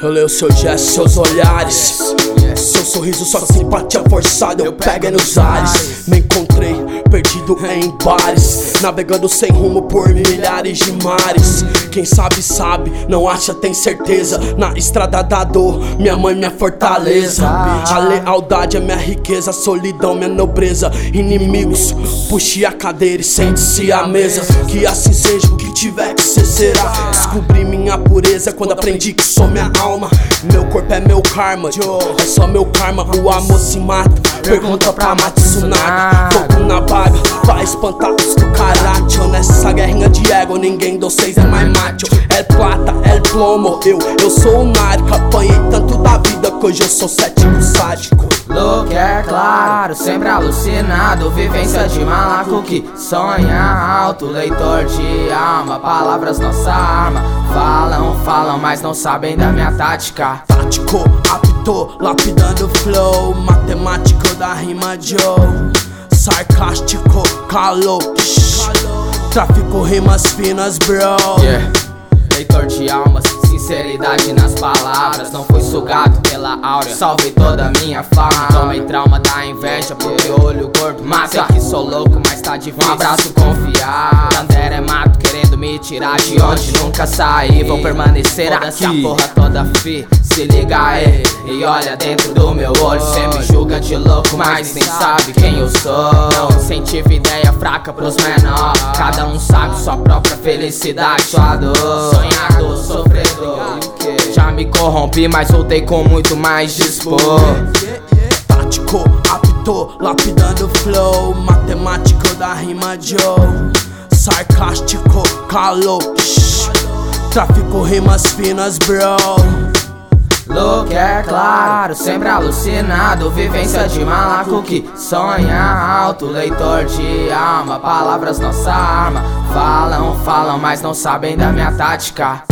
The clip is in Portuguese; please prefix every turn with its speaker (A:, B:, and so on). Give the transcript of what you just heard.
A: Eu leio seus gestos, seus olhares. Seu sorriso, sua simpatia forçada, eu pego nos ares. Me encontrei perdido em bares, navegando sem rumo por milhares de mares. Quem sabe, sabe, não acha, tem certeza. Na estrada da dor, minha mãe, minha fortaleza. A lealdade é minha riqueza, a solidão, minha nobreza. Inimigos, puxe a cadeira e sente-se à mesa. Que assim seja, o que tiver que ser será. Descobri minha pureza quando aprendi que sou minha alma. Meu corpo é meu karma, é só meu karma. O amor se mata. Pergunta pra Matsunaga. Ego, ninguém dos seis é mais macho. É plata, é plomo. Eu, eu sou o narco. Apanhei tanto da vida que hoje eu sou cético sádico.
B: Look é claro, sempre alucinado. Vivência de malaco que sonha alto. Leitor de alma, palavras nossa arma. Falam, falam, mas não sabem da minha tática.
A: Tático, apto, lapidando flow. Matemático da rima Joe. Sarcástico, calor. Tráfico, rimas finas, bro.
B: Yeah. Leitor de almas, sinceridade nas palavras. Não fui sugado pela áurea. Salvei toda a minha fama. Tomei trauma da inveja, porque olho gordo mata. Sei que sou louco, mas tá difícil. Um abraço confiar. Tandera é mato, querendo me tirar de onde nunca saí. Vou permanecer aqui. a porra toda fi. Se liga aí e olha dentro do meu olho. Cê me julga de louco, mas nem sabe quem eu sou. Não incentiva ideia fraca pros menor. Cada um sabe sua própria felicidade, sua dor. Sonhador, sofredor. Já me corrompi, mas voltei com muito mais dispor.
A: Tático, apto, lapidando flow. Matemático da rima Joe. Sarcástico, calor. Tráfico, rimas finas, bro.
B: Look é claro, sempre alucinado. Vivência de malaco que sonha alto. Leitor de alma, palavras nossa arma. Falam, falam, mas não sabem da minha tática.